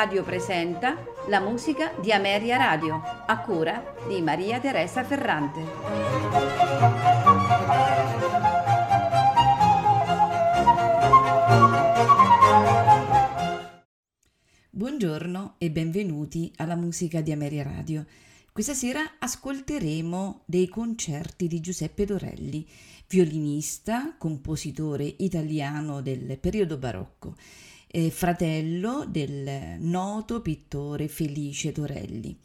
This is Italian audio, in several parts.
Radio presenta la musica di Ameria Radio, a cura di Maria Teresa Ferrante. Buongiorno e benvenuti alla musica di Ameria Radio. Questa sera ascolteremo dei concerti di Giuseppe Dorelli, violinista, compositore italiano del periodo barocco eh, fratello del noto pittore Felice Torelli.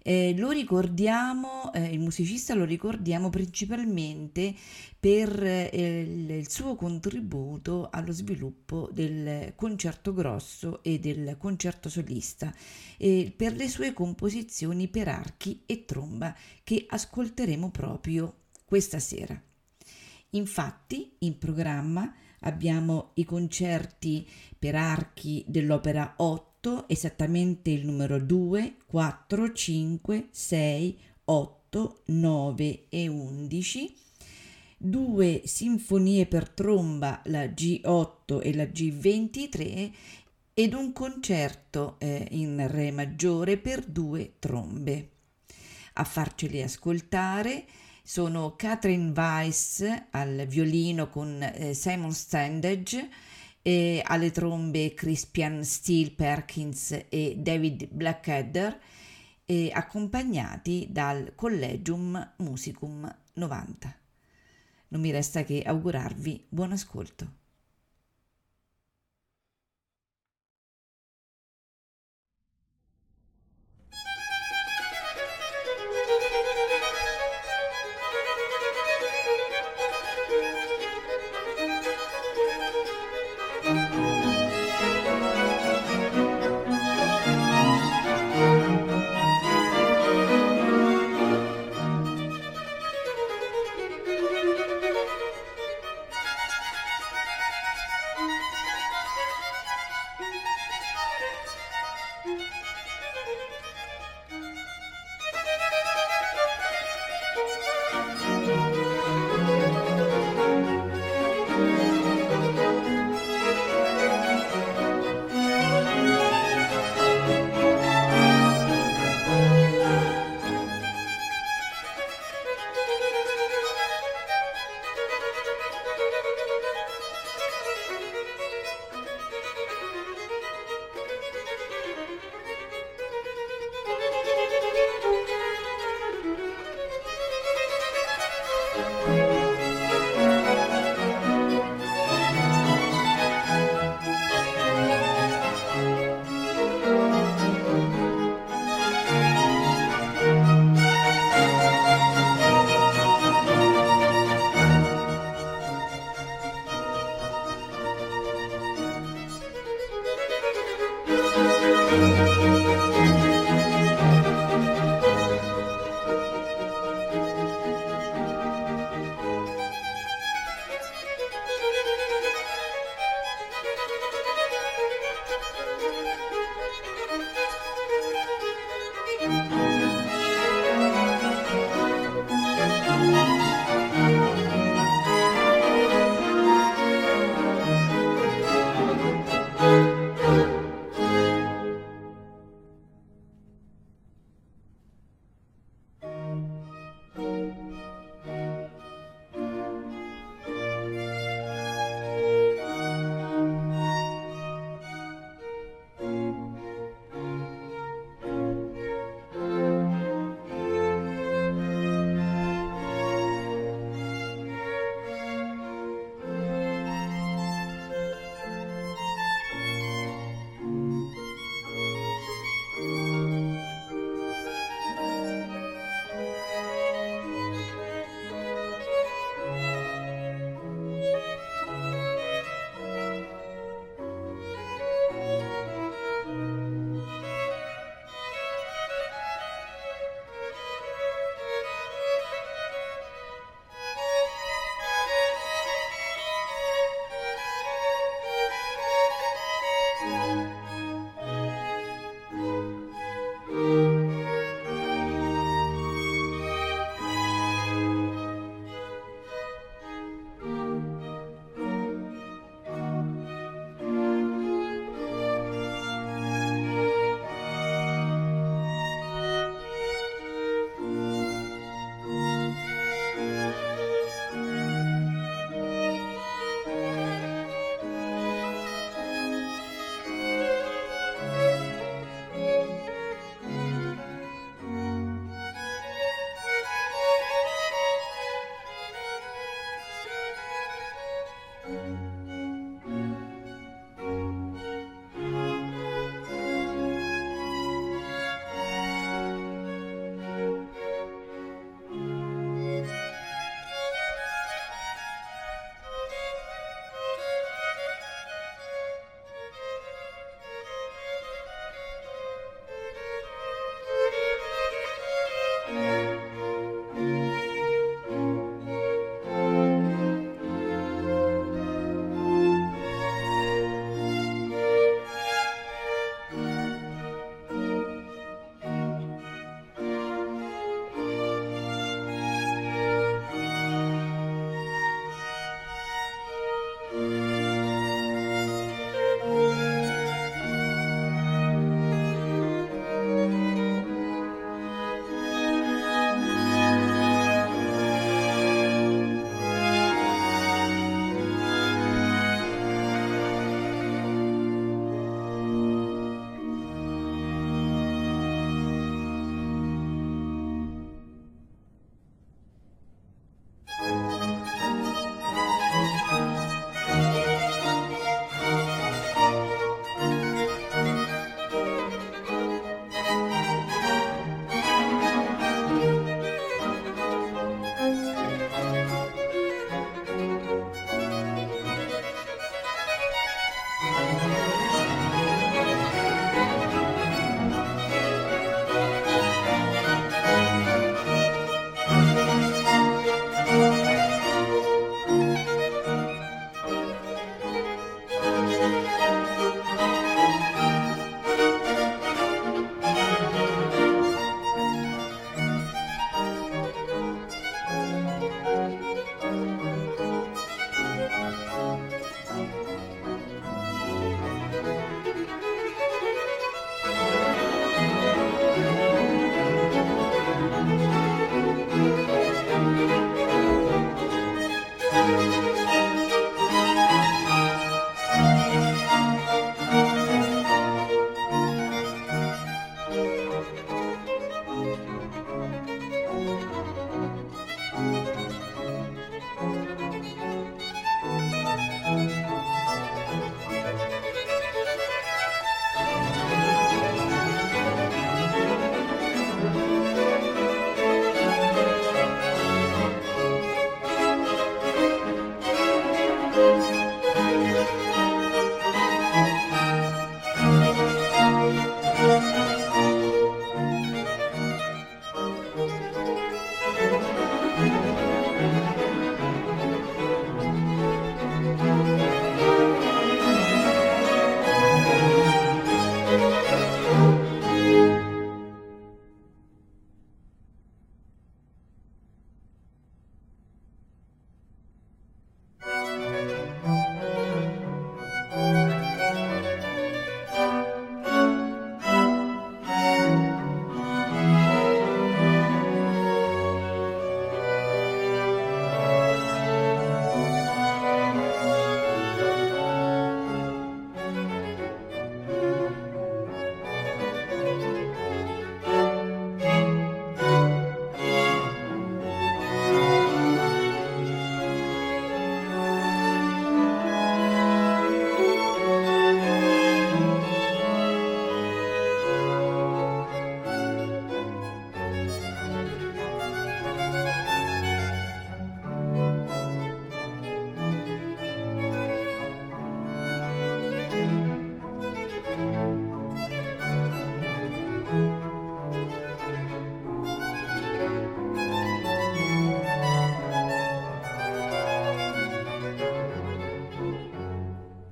Eh, lo ricordiamo, eh, il musicista lo ricordiamo principalmente per eh, il, il, suo contributo allo sviluppo del concerto grosso e del concerto solista e per le sue composizioni per archi e tromba che ascolteremo proprio questa sera. Infatti, in programma abbiamo i concerti per archi dell'opera 8, esattamente il numero 2, 4, 5, 6, 8, 9 e 11, due sinfonie per tromba, la G8 e la G23, ed un concerto eh, in Re maggiore per due trombe. A farceli ascoltare sono Catherine Weiss al violino con eh, Simon Standage e alle trombe Crispian Steele Perkins e David Blackadder e accompagnati dal Collegium Musicum 90. Non mi resta che augurarvi buon ascolto.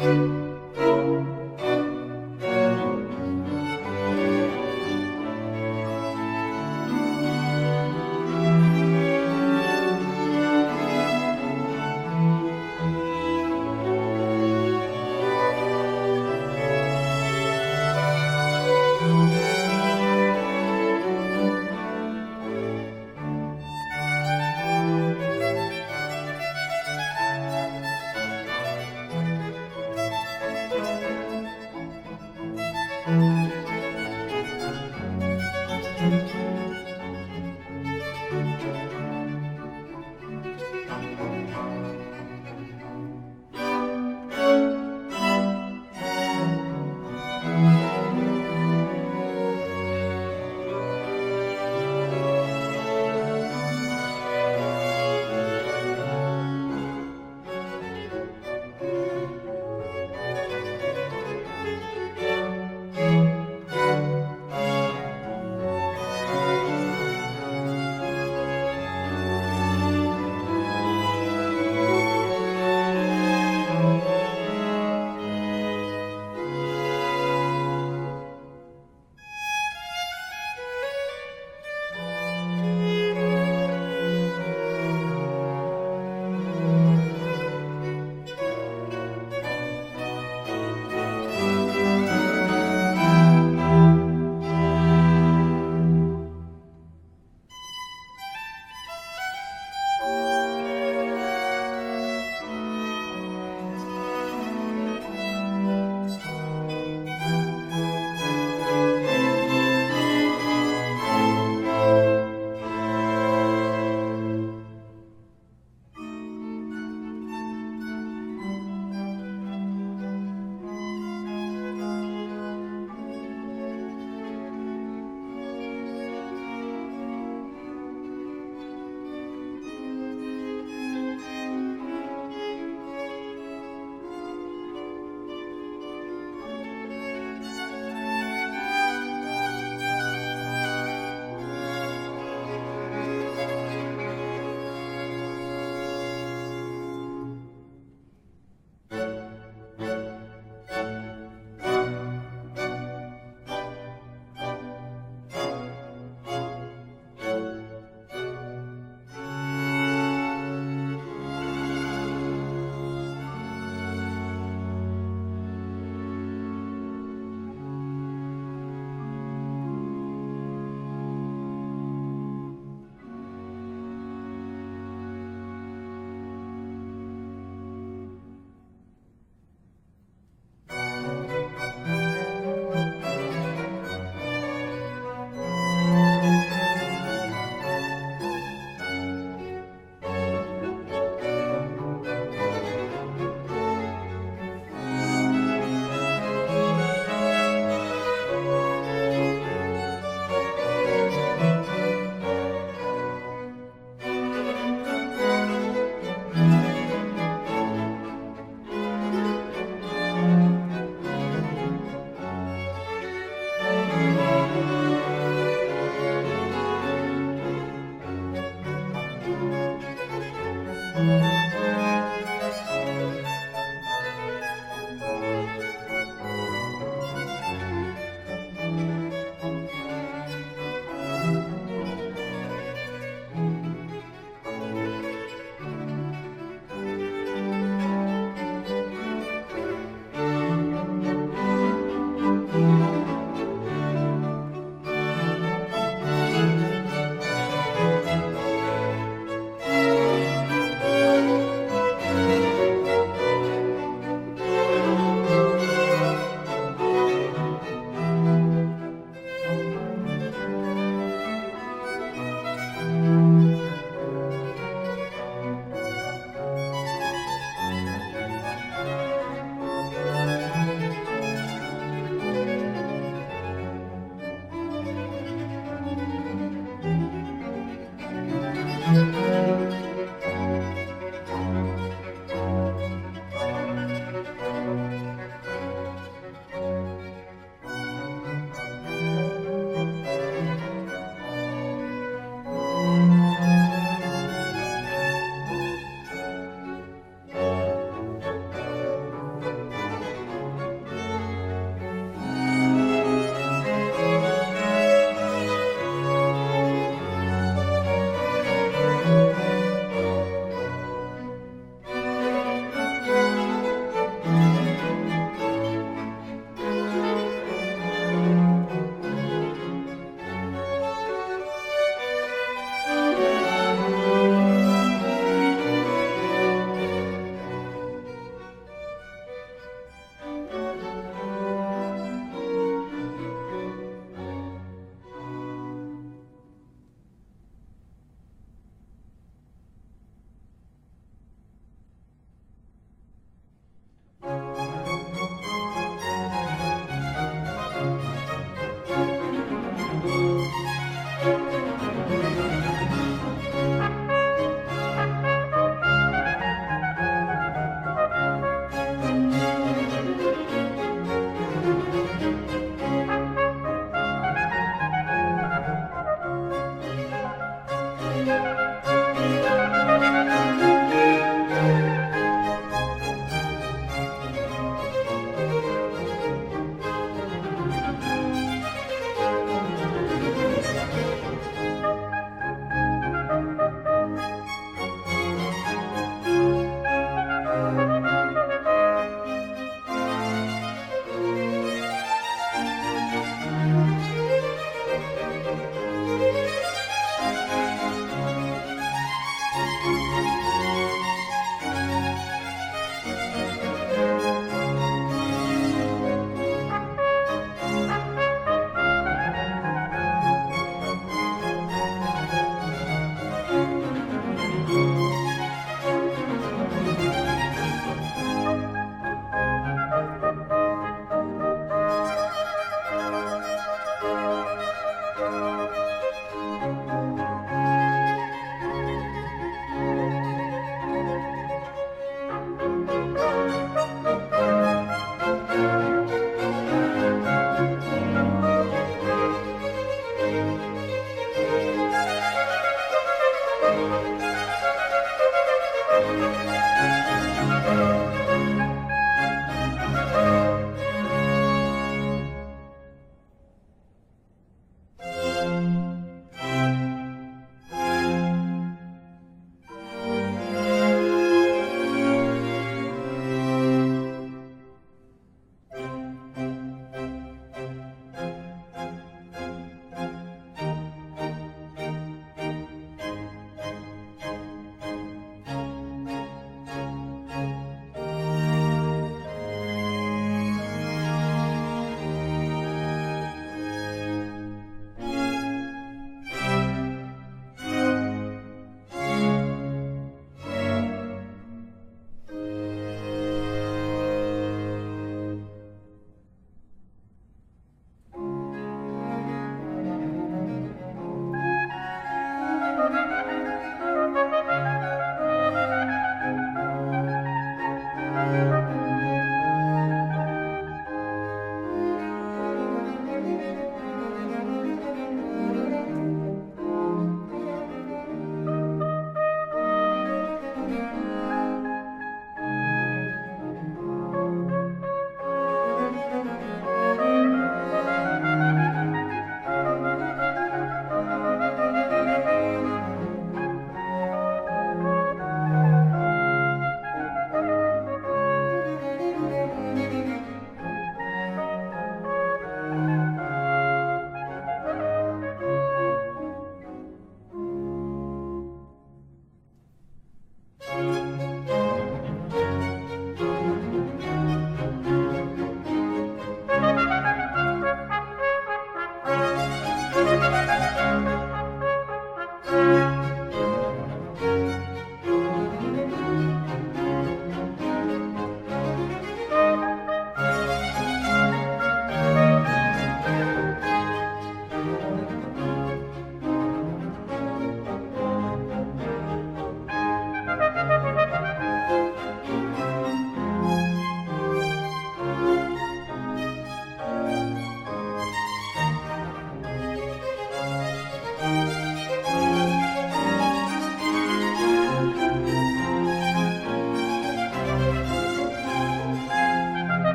Música